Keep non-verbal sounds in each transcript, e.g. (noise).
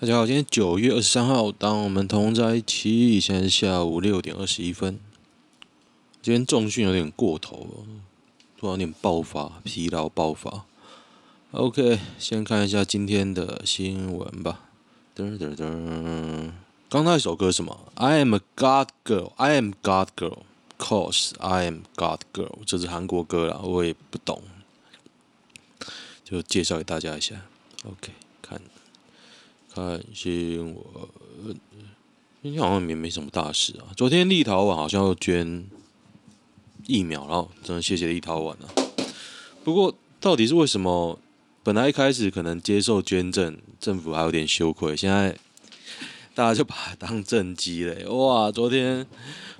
大家好，今天九月二十三号，当我们同在一起。现在是下午六点二十一分。今天重训有点过头，突然有点爆发，疲劳爆发。OK，先看一下今天的新闻吧。噔噔噔，刚那一首歌是什么？I am a God girl, I am God girl, cause I am God girl。这是韩国歌啦，我也不懂，就介绍给大家一下。OK，看。看新闻，今天好像也没什么大事啊。昨天立陶宛好像要捐疫苗，然后真的谢谢立陶宛啊。不过到底是为什么？本来一开始可能接受捐赠，政府还有点羞愧，现在大家就把它当政绩嘞。哇，昨天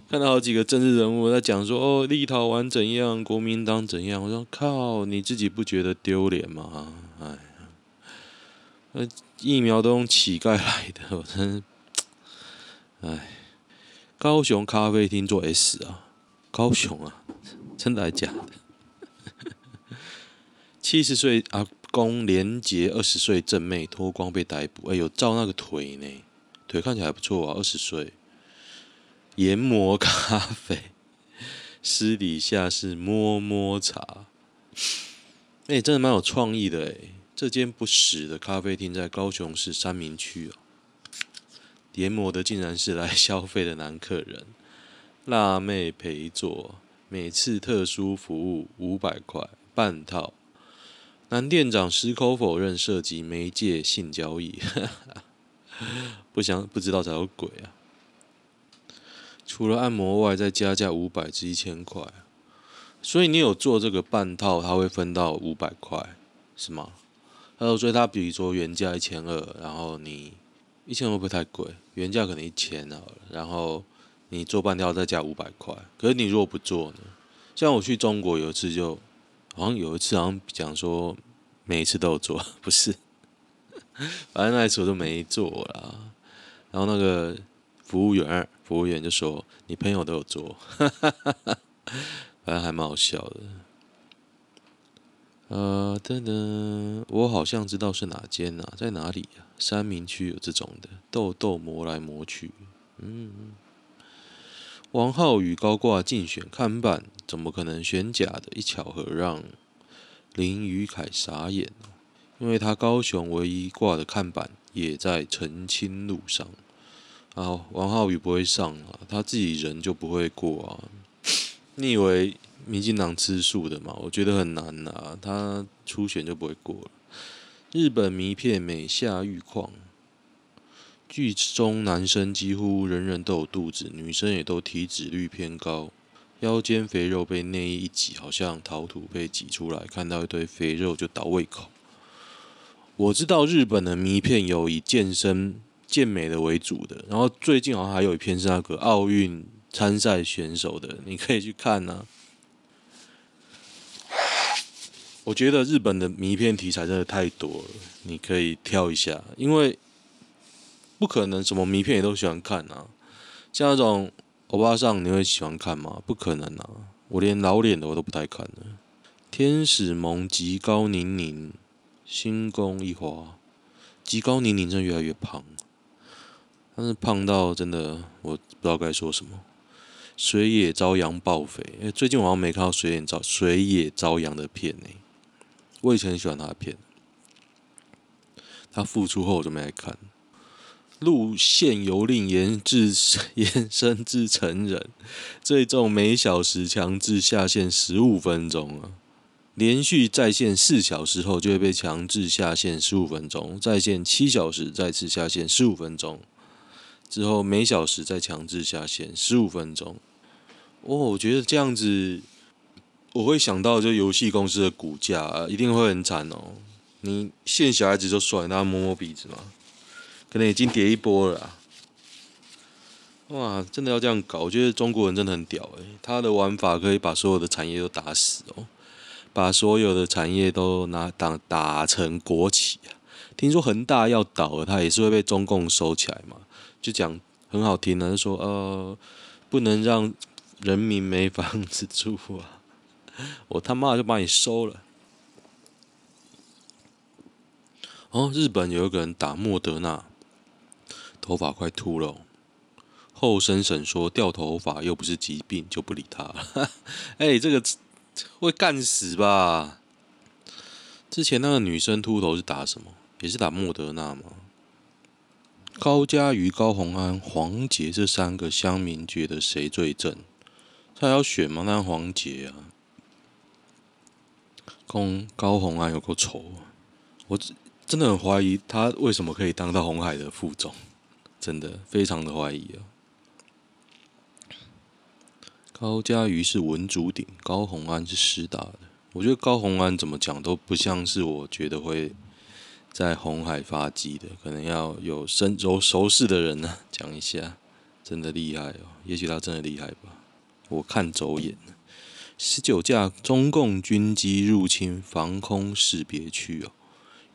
看到好几个政治人物在讲说，哦，立陶宛怎样，国民党怎样。我说靠，你自己不觉得丢脸吗？哎。呃，疫苗都用乞丐来的，(laughs) 我真是，哎，高雄咖啡厅做 S 啊，高雄啊，真的还假的？(laughs) 七十岁阿公连结二十岁正妹脱光被逮捕，哎呦，照那个腿呢，腿看起来还不错啊，二十岁，研磨咖啡，私底下是摸摸茶，哎，真的蛮有创意的哎。这间不死的咖啡厅在高雄市三民区哦，研磨的竟然是来消费的男客人，(laughs) 辣妹陪坐，每次特殊服务五百块半套。男店长矢口否认涉及媒介性交易，哈 (laughs) 哈不想不知道才有鬼啊！除了按摩外，再加价五百至一千块，所以你有做这个半套，他会分到五百块，是吗？还有，所以他比如说原价一千二，然后你一千会不会太贵？原价可能一千好了，然后你做半套再加五百块。可是你如果不做呢？像我去中国有一次就，好像有一次好像讲说每一次都有做，(laughs) 不是？反正那一次我都没做啦。然后那个服务员，服务员就说你朋友都有做，哈哈哈哈，反正还蛮好笑的。呃，等等，我好像知道是哪间呐、啊，在哪里呀、啊？三民区有这种的，豆豆磨来磨去。嗯，王浩宇高挂竞选看板，怎么可能选假的？一巧合让林宇凯傻眼，因为他高雄唯一挂的看板也在澄清路上。啊，王浩宇不会上啊，他自己人就不会过啊。(sniffs) 你以为？民进党吃素的嘛，我觉得很难呐、他初选就不会过了。日本迷片美下玉矿，剧中男生几乎人人都有肚子，女生也都体脂率偏高，腰间肥肉被内衣一挤，好像陶土被挤出来，看到一堆肥肉就倒胃口。我知道日本的迷片有以健身健美的为主的，然后最近好像还有一篇是那个奥运参赛选手的，你可以去看呐、我觉得日本的迷片题材真的太多了，你可以挑一下，因为不可能什么迷片也都喜欢看啊。像那种欧巴桑，你会喜欢看吗？不可能啊！我连老脸的我都不太看的。天使萌吉高宁宁，星宫一花，吉高宁宁真的越来越胖，但是胖到真的我不知道该说什么。水野朝阳爆肥，哎，最近我好像没看到水野朝水野朝阳的片呢。我以前很喜欢他的片，他复出后我就没来看。路线由令延至 (laughs) 延伸至成人，最重每小时强制下线十五分钟啊！连续在线四小时后就会被强制下线十五分钟，在线七小时再次下线十五分钟，之后每小时再强制下线十五分钟。哦，我觉得这样子。我会想到，就游戏公司的股价一定会很惨哦。你现小孩子就算，他摸摸鼻子嘛，可能已经跌一波了。哇，真的要这样搞？我觉得中国人真的很屌诶，他的玩法可以把所有的产业都打死哦，把所有的产业都拿打打成国企啊。听说恒大要倒了，他也是会被中共收起来嘛？就讲很好听的，就说呃，不能让人民没房子住啊。(laughs) 我他妈就把你收了。哦，日本有一个人打莫德纳，头发快秃了。后生婶说掉头发又不是疾病，就不理他了。(laughs) 哎、这个会干死吧？之前那个女生秃头是打什么？也是打莫德纳吗？高嘉瑜、高虹安、黄杰这三个乡民觉得谁最正？他要选吗？那黄杰啊，公高虹安有够丑，我真的很怀疑他为什么可以当到红海的副总，真的非常的怀疑啊。高嘉瑜是文竹顶，高虹安是师大的。我觉得高虹安怎么讲都不像是我觉得会在红海发迹的，可能要有深熟熟识的人呢、啊、讲一下，真的厉害哦，也许他真的厉害吧，我看走眼了。十九架中共军机入侵防空识别区哦，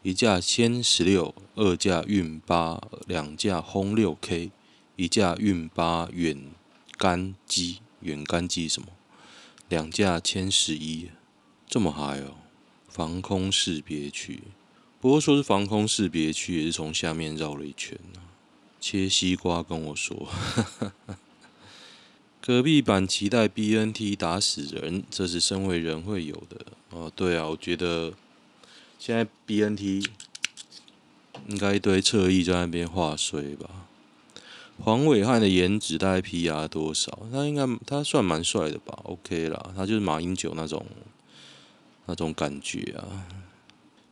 一架歼十六，二架运八，两架轰六 K，一架运八远干机，远干机什么？两架歼十一。这么嗨哦！防空识别区，不过说是防空识别区，也是从下面绕了一圈呢。切西瓜跟我说，隔壁版期待 BNT 打死人，这是身为人会有的哦。对啊，我觉得现在 BNT 应该一堆侧翼在那边画衰吧。黄伟汉的颜值大概 PR 多少？他应该他算蛮帅的吧？OK 啦，他就是马英九那种。那种感觉啊！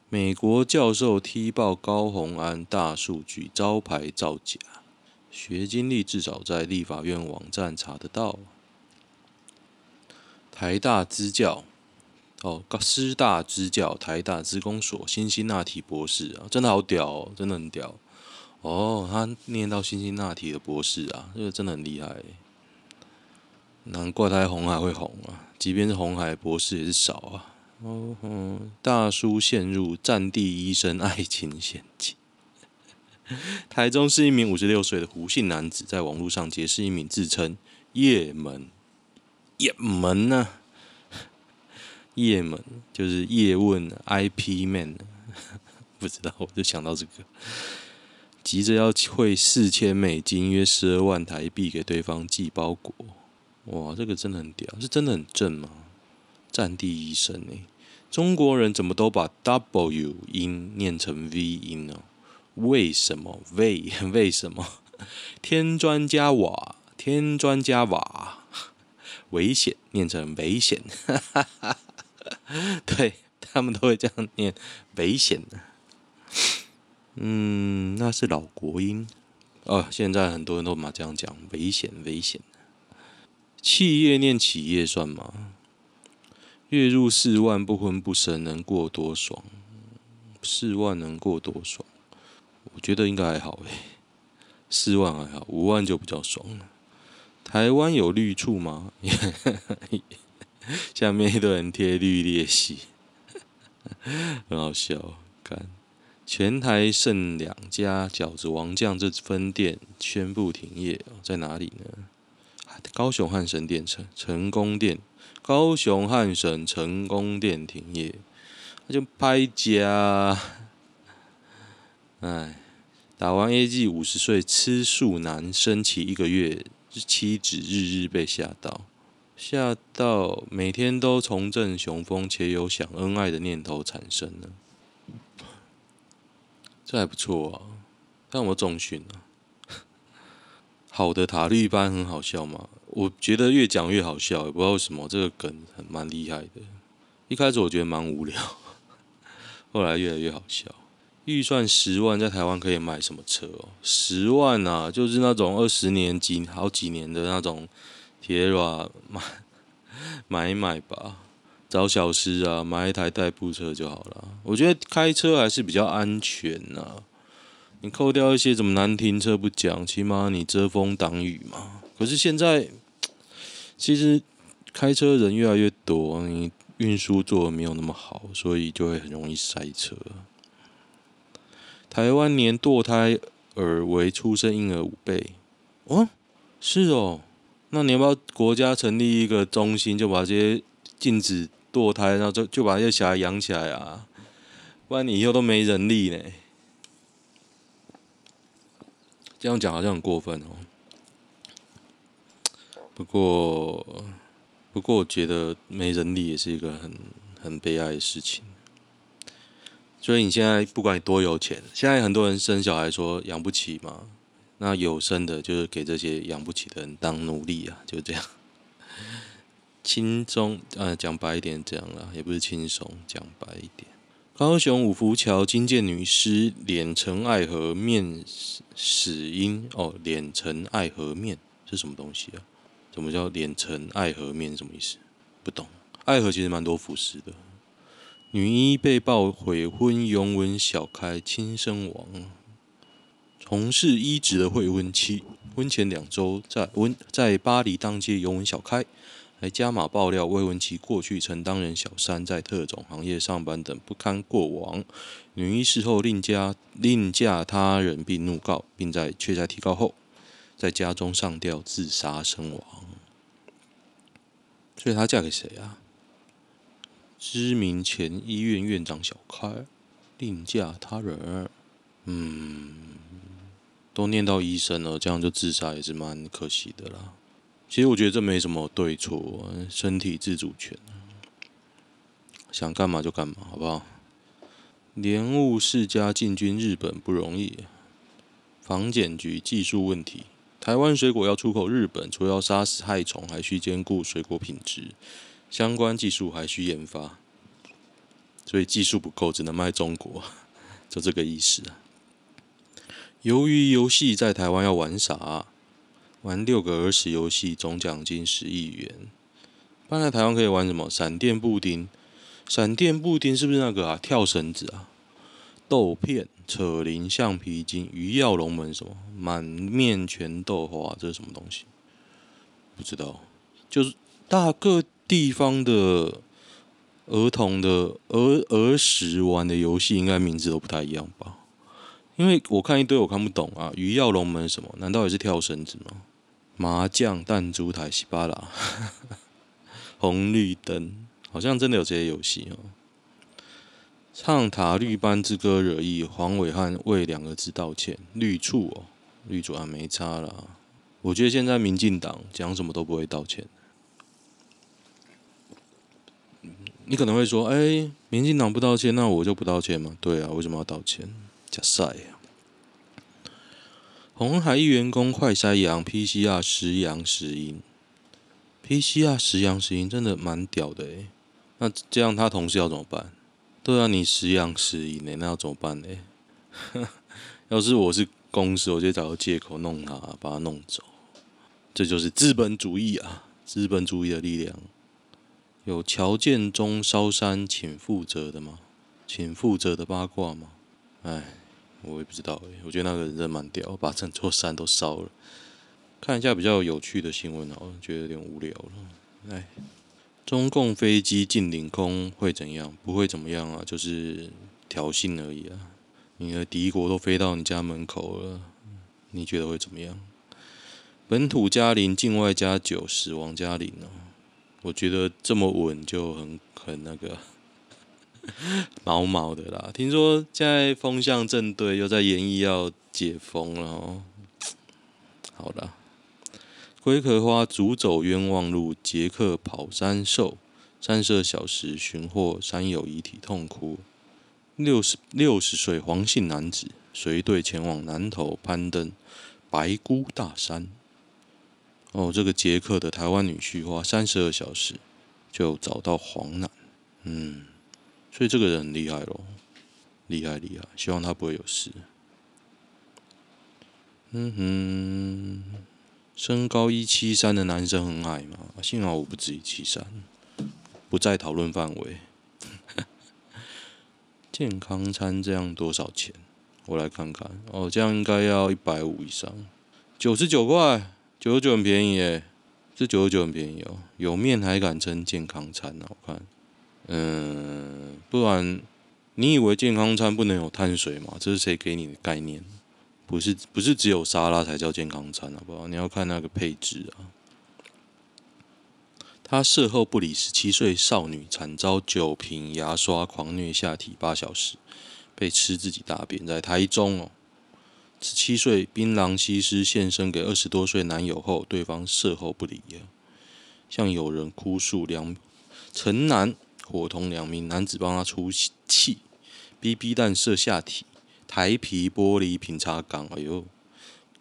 美国教授踢爆高虹安大数据招牌造假，学经历至少在立法院网站查得到。台大支教哦，师大支教，台大职工所，辛辛那提博士啊，真的好屌哦，真的很屌哦！他念到辛辛那提的博士啊，这个真的很厉害，难怪他在鸿海会红啊！即便是红海博士也是少啊。哦吼！大叔陷入战地医生爱情陷阱。(laughs) 台中是一名五十六岁的胡姓男子，在网络上结识一名自称叶门，叶门呢？(laughs) 叶门就是叶问 IP man，(laughs) 不知道，我就想到这个，急着要汇四千美金（约十二万台币）给对方寄包裹。哇，这个真的很屌，是真的很正吗？战地医生呢？中国人怎么都把 W 音念成 V 音呢？为什么？为为什么？添砖加瓦，添砖加瓦，危险念成危险，(laughs) 对他们都会这样念危险的。嗯，那是老国音哦。现在很多人都嘛这样讲，危险危险。企业念企业算吗？月入四万不婚不生能过多爽？四万能过多爽？我觉得应该还好诶，四万还好，五万就比较爽了。台湾有绿处吗？(laughs) 下面一堆人贴绿鬣蜥，(laughs) 很好笑。看，全台剩两家饺子王将这分店宣布停业，在哪里呢？高雄汉神店成成功店。高雄汉神成功店停业，那就拍家。哎，打完 A G 五十岁吃素男升旗一个月，妻子日日被吓到，吓到每天都重振雄风，且有想恩爱的念头产生了。这还不错啊，但我重训啊。好的塔绿班很好笑吗？我觉得越讲越好笑，也不知道为什么这个梗很蛮厉害的。一开始我觉得蛮无聊，后来越来越好笑。预算十万在台湾可以买什么车哦？十万啊，就是那种二十年几好几年的那种铁软买买一买吧，找小师啊买一台代步车就好了。我觉得开车还是比较安全呐。你扣掉一些怎么难停车不讲，起码你遮风挡雨嘛。可是现在，其实开车人越来越多，你运输做的没有那么好，所以就会很容易塞车。台湾年堕胎儿为出生婴儿五倍，哦，是哦，那你要不要国家成立一个中心，就把这些禁止堕胎，然后就就把这些小孩养起来啊？不然你以后都没人力呢。这样讲好像很过分哦。不过，不过我觉得没人力也是一个很很悲哀的事情。所以你现在不管你多有钱，现在很多人生小孩说养不起嘛，那有生的就是给这些养不起的人当奴隶啊，就这样。(laughs) 轻松，呃，讲白一点这样啦，也不是轻松，讲白一点。高雄五福桥金剑女尸脸呈爱河面死因哦，脸呈爱河面是什么东西啊？什么叫脸呈爱河面？什么意思？不懂。爱河其实蛮多腐尸的。女医被曝悔婚，拥吻小开，轻生亡。从事医职的未婚妻，婚前两周在温在巴黎当街拥吻小开，还加码爆料未婚妻过去曾当人小三，在特种行业上班等不堪过往。女医事后另嫁另嫁他人，并怒告，并在却在提告后，在家中上吊自杀身亡。所以她嫁给谁啊？知名前医院院长小开另嫁他人，嗯，都念到医生了，这样就自杀也是蛮可惜的啦。其实我觉得这没什么对错，身体自主权，想干嘛就干嘛，好不好？莲雾世家进军日本不容易，防检局技术问题，台湾水果要出口日本，除了要杀死害虫，还需兼顾水果品质。相关技术还需研发，所以技术不够，只能卖中国，(laughs) 就这个意思啊。鱿鱼游戏在台湾要玩啥？玩六个儿时游戏，总奖金十亿元。搬来台湾可以玩什么？闪电布丁，闪电布丁是不是那个啊？跳绳子啊？豆片、扯铃、橡皮筋、鱼跃龙门什么？满面全豆花，这是什么东西？不知道，就是大个。地方的儿童的儿儿时玩的游戏，应该名字都不太一样吧？因为我看一堆我看不懂啊。鱼跃龙门什么？难道也是跳绳子吗？麻将、弹珠台、西巴拉、(laughs) 红绿灯，好像真的有这些游戏哦。唱塔绿班之歌惹意，黄伟汉为两个字道歉。绿处哦，绿处啊，没差啦。我觉得现在民进党讲什么都不会道歉。你可能会说：“哎，民进党不道歉，那我就不道歉吗？”对啊，为什么要道歉？假赛啊！鸿海一员工快筛阳，PCR 时阳时阴，PCR 时阳时阴真的蛮屌的哎。那这样他同事要怎么办？对啊，你时阳时阴呢，那要怎么办呢？(laughs) 要是我是公司，我就找个借口弄他，把他弄走。这就是资本主义啊！资本主义的力量。有乔建中烧山请负责的吗？请负责的八卦吗？哎，我也不知道哎。我觉得那个人真蛮屌，把整座山都烧了。看一下比较有趣的新闻哦，觉得有点无聊了。哎，中共飞机进领空会怎样？不会怎么样啊，就是挑衅而已啊。你的敌国都飞到你家门口了，你觉得会怎么样？本土加零，境外加九，死亡加零哦。我觉得这么稳就很很那个毛毛的啦。听说现在风向正对，又在研议要解封了哦。好了，龟壳花逐走冤枉路，杰克跑山兽，三十二小时寻获山友遗体痛哭。六十六十岁黄姓男子随队前往南投攀登白姑大山。哦，这个捷克的台湾女婿花三十二小时就找到黄男，嗯，所以这个人很厉害咯，厉害厉害，希望他不会有事。嗯哼，身高一七三的男生很矮嘛？幸好我不止一七三，不在讨论范围。(laughs) 健康餐这样多少钱？我来看看，哦，这样应该要一百五以上，九十九块。九十九很便宜耶，这九十九很便宜哦。有面还敢称健康餐呢？我看，嗯，不然你以为健康餐不能有碳水吗？这是谁给你的概念？不是，不是只有沙拉才叫健康餐，好不好？你要看那个配置啊。他事后不理十七岁少女惨遭酒瓶牙刷狂虐下体八小时，被吃自己大便，在台中哦。十七岁槟榔西施献身给二十多岁男友后，对方事后不理呀，向友人哭诉两城南伙同两名男子帮他出气，BB 弹射下体，台皮玻璃瓶擦缸，哎呦，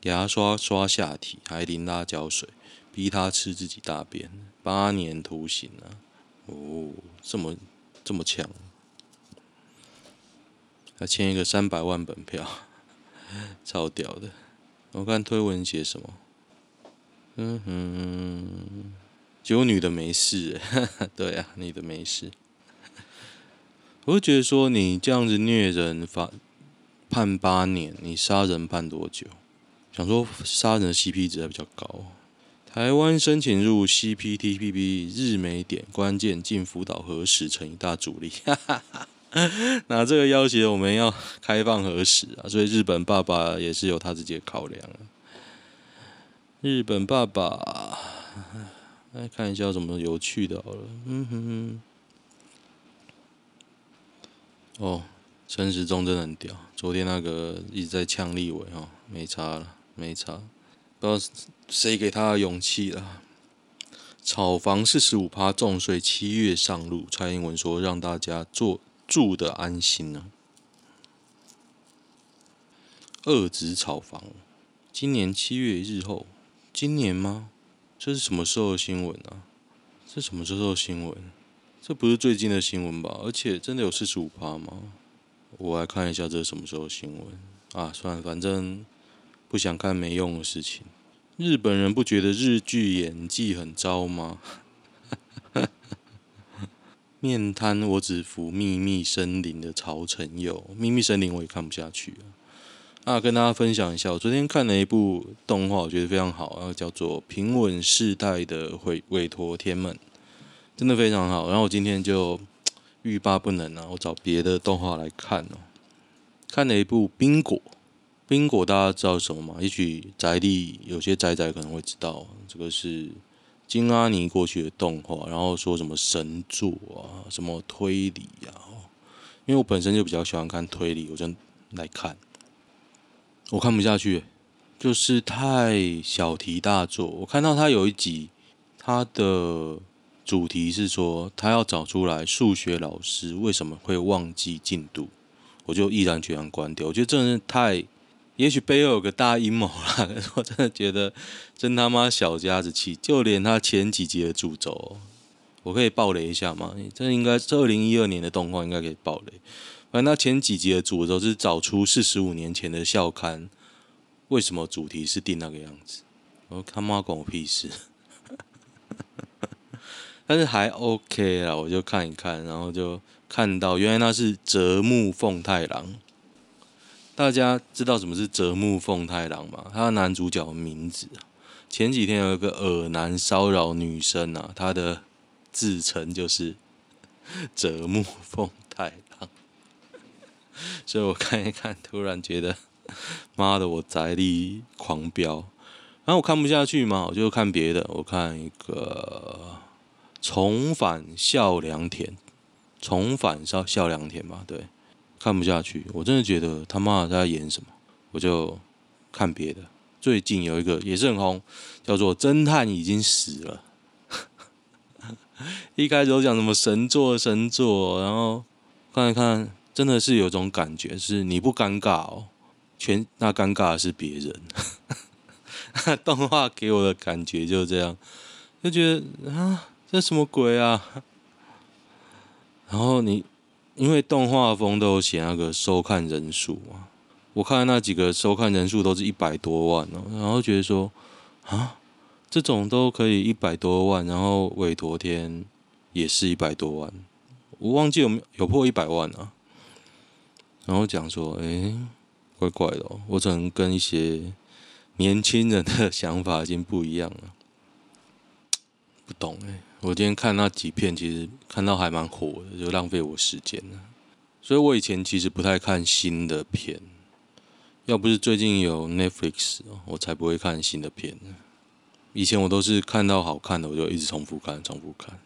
牙刷刷下体，还淋辣椒水，逼他吃自己大便，八年徒刑啊！哦，这么这么强。还签一个三百万本票，(laughs) 超屌的。我看推文写什么？嗯哼，结果女的没事，(laughs) 对啊，女的没事。我会觉得说，你这样子虐人，罚判八年，你杀人判多久？想说杀人的 CP 值还比较高。台湾申请入 CPTPP 日美点关键进辅导核实成一大阻力。(laughs) 哈哈哈。那这个要挟我们要开放核实啊，所以日本爸爸也是有他自己的考量。日本爸爸，来看一下有什么有趣的好了。嗯哼哼。哦，陈时中真的很屌。昨天那个一直在呛立委哦，没差了，没差。不知道谁给他的勇气了。炒房四十五趴重税，七月上路。蔡英文说让大家做。住的安心呢、啊？二子炒房，今年七月日后，今年吗？这是什么时候的新闻啊？这什么时候的新闻？这不是最近的新闻吧？而且真的有四十五趴吗？我来看一下这是什么时候的新闻啊？算了，反正不想看没用的事情。日本人不觉得日剧演技很糟吗？面瘫，我只服秘密森林的曹承佑。秘密森林我也看不下去啊！啊，跟大家分享一下，我昨天看了一部动画，我觉得非常好，然后叫做《平稳世代的委委托天们》，真的非常好。然后我今天就欲罢不能啊，我找别的动画来看哦。看了一部《冰果》，冰果大家知道什么吗？也许宅地有些宅宅可能会知道，这个是。金阿尼过去的动画，然后说什么神作啊，什么推理啊，因为我本身就比较喜欢看推理，我就来看。我看不下去，就是太小题大做。我看到他有一集，他的主题是说他要找出来数学老师为什么会忘记进度，我就毅然决然关掉。我觉得真的是太。也许背后有个大阴谋啦，(laughs) 我真的觉得真他妈小家子气，就连他前几集的主轴，我可以爆雷一下吗？这应该是二零一二年的动画，应该可以爆雷。反正他前几集的主轴是找出四十五年前的校刊，为什么主题是定那个样子？我他妈关我屁事！(laughs) 但是还 OK 啦，我就看一看，然后就看到原来那是泽木奉太郎。大家知道什么是泽木奉太郎吗？他的男主角名字前几天有一个耳男骚扰女生啊，他的自称就是泽木奉太郎，所以我看一看，突然觉得妈的，我宅力狂飙，然后我看不下去嘛，我就看别的，我看一个重返孝良田，重返笑笑良田吧，对。看不下去，我真的觉得他妈在演什么，我就看别的。最近有一个也是很红，叫做《侦探已经死了》。(laughs) 一开始都讲什么神作神作，然后看一看，真的是有种感觉，是你不尴尬哦，全那尴尬的是别人。(laughs) 动画给我的感觉就是这样，就觉得啊，这什么鬼啊？然后你。因为动画风都有写那个收看人数嘛，我看那几个收看人数都是一百多万哦，然后觉得说啊，这种都可以一百多万，然后委托天也是一百多万，我忘记有没有有破一百万啊，然后讲说，哎，怪怪的哦，我可能跟一些年轻人的想法已经不一样了，不懂哎。我今天看那几片，其实看到还蛮火的，就浪费我时间了。所以我以前其实不太看新的片，要不是最近有 Netflix，我才不会看新的片。以前我都是看到好看的，我就一直重复看，重复看。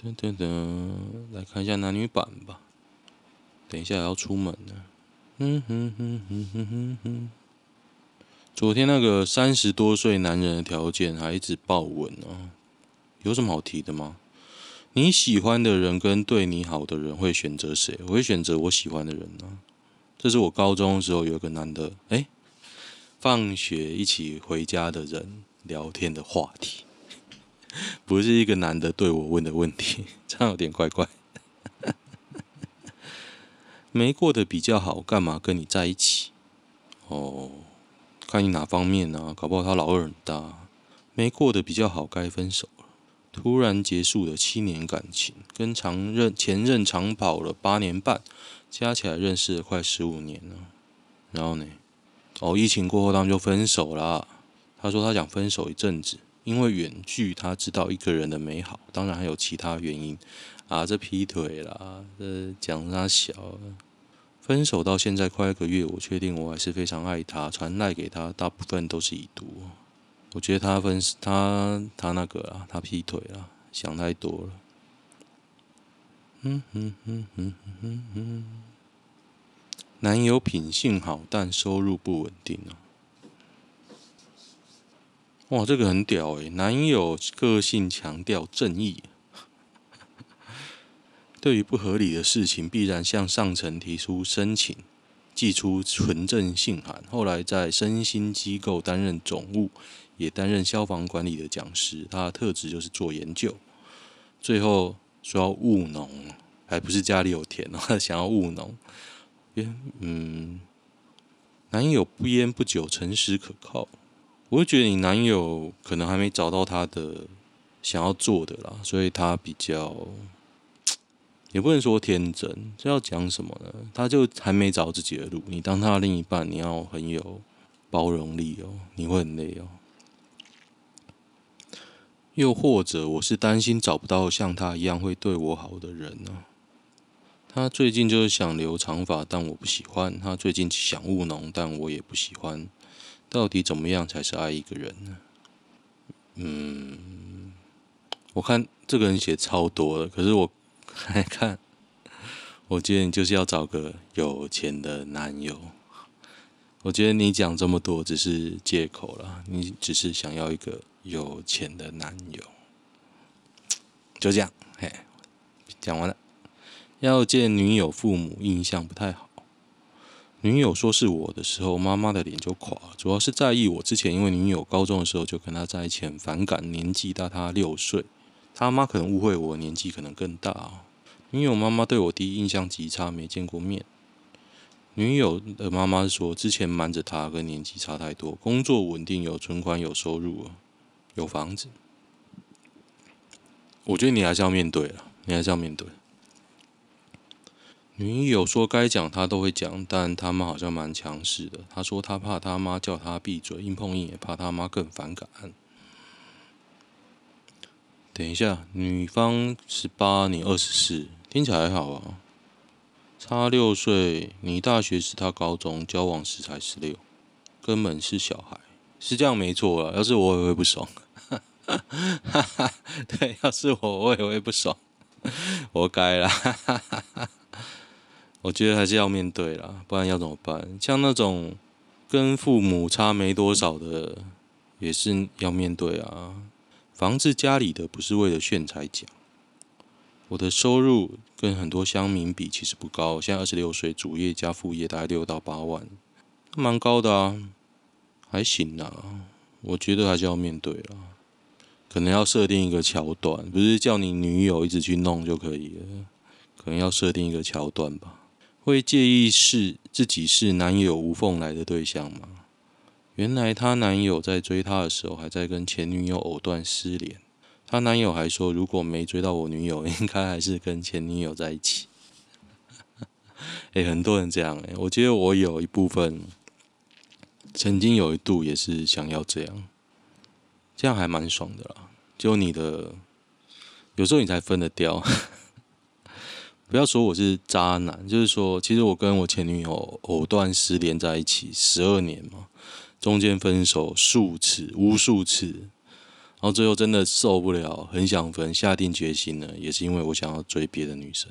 噔噔噔，来看一下男女版吧。等一下要出门了。嗯哼哼哼哼哼哼。昨天那个三十多岁男人的条件还一直爆稳哦，有什么好提的吗？你喜欢的人跟对你好的人会选择谁？我会选择我喜欢的人呢。这是我高中的时候有个男的，哎，放学一起回家的人聊天的话题，(laughs) 不是一个男的对我问的问题，(laughs) 这样有点怪怪。(laughs) 没过得比较好，干嘛跟你在一起？哦。看你哪方面呢、搞不好他老二很大，没过得比较好，该分手。突然结束了七年感情，跟常任前任长跑了八年半，加起来认识了快十五年了。然后呢？哦，疫情过后他们就分手了。他说他想分手一阵子，因为远距，他知道一个人的美好，当然还有其他原因啊，这劈腿啦，这讲他小。分手到现在快一个月，我确定我还是非常爱他，传赖给他大部分都是已读。我觉得他分他他那个啊，他劈腿了，想太多了。嗯嗯嗯嗯嗯嗯。男友品性好，但收入不稳定啊。哇，这个很屌诶，男友个性强调正义。(laughs) 对于不合理的事情，必然向上层提出申请，寄出纯正信函。后来在身心机构担任总务，也担任消防管理的讲师。他的特质就是做研究。最后说要务农，还不是家里有田，他 (laughs) 想要务农。嗯，男友不烟不酒，诚实可靠。我会觉得你男友可能还没找到他的想要做的啦，所以他比较。也不能说天真，这要讲什么呢？他就还没找自己的路。你当他的另一半，你要很有包容力哦，你会很累哦。又或者，我是担心找不到像他一样会对我好的人呢。他最近就是想留长发，但我不喜欢。他最近想务农，但我也不喜欢。到底怎么样才是爱一个人呢？嗯，我看这个人写超多了，可是我。来看，我觉得你就是要找个有钱的男友。我觉得你讲这么多只是借口了，你只是想要一个有钱的男友。就这样，嘿，讲完了。要见女友父母，印象不太好。女友说是我的时候，妈妈的脸就垮。主要是在意我之前，因为女友高中的时候就跟他在一起，很反感，年纪大他六岁。他妈可能误会我年纪可能更大。女友妈妈对我第一印象极差，没见过面。女友的妈妈说，之前瞒着她，跟年纪差太多，工作稳定，有存款，有收入，有房子。我觉得你还是要面对了，你还是要面对。女友说该讲她都会讲，但他妈好像蛮强势的。她说她怕她妈叫她闭嘴，硬碰硬也怕她妈更反感。等一下，女方十八，你二十四，听起来还好啊。差六岁，你大学时她高中，交往时才十六，根本是小孩，是这样没错啊。要是我也会不爽，哈。(laughs) 对，要是我我也会不爽，活该啦。我觉得还是要面对啦，不然要怎么办？像那种跟父母差没多少的，也是要面对啊。房子家里的不是为了炫才讲。我的收入跟很多乡民比其实不高，现在二十六岁，主业加副业大概六到八万，蛮高的啊，还行啊。我觉得还是要面对了，可能要设定一个桥段，不是叫你女友一直去弄就可以了，可能要设定一个桥段吧。会介意是自己是男友无缝来的对象吗？原来她男友在追她的时候，还在跟前女友藕断丝连。她男友还说，如果没追到我女友，应该还是跟前女友在一起。哎、(laughs) 很多人这样哎、我觉得我有一部分曾经有一度也是想要这样，这样还蛮爽的啦。就你的，有时候你才分得掉。(laughs) 不要说我是渣男，就是说，其实我跟我前女友藕断丝连在一起十二年嘛。中间分手数次，无数次，然后最后真的受不了，很想分，下定决心了，也是因为我想要追别的女生，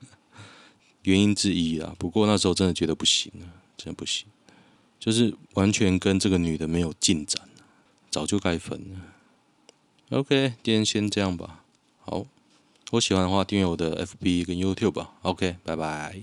(laughs) 原因之一啦。不过那时候真的觉得不行了，真的不行。就是完全跟这个女的没有进展，早就该分了。OK，今天先这样吧。好，我喜欢的话订阅我的 FB 跟 YouTube 吧。OK，拜拜。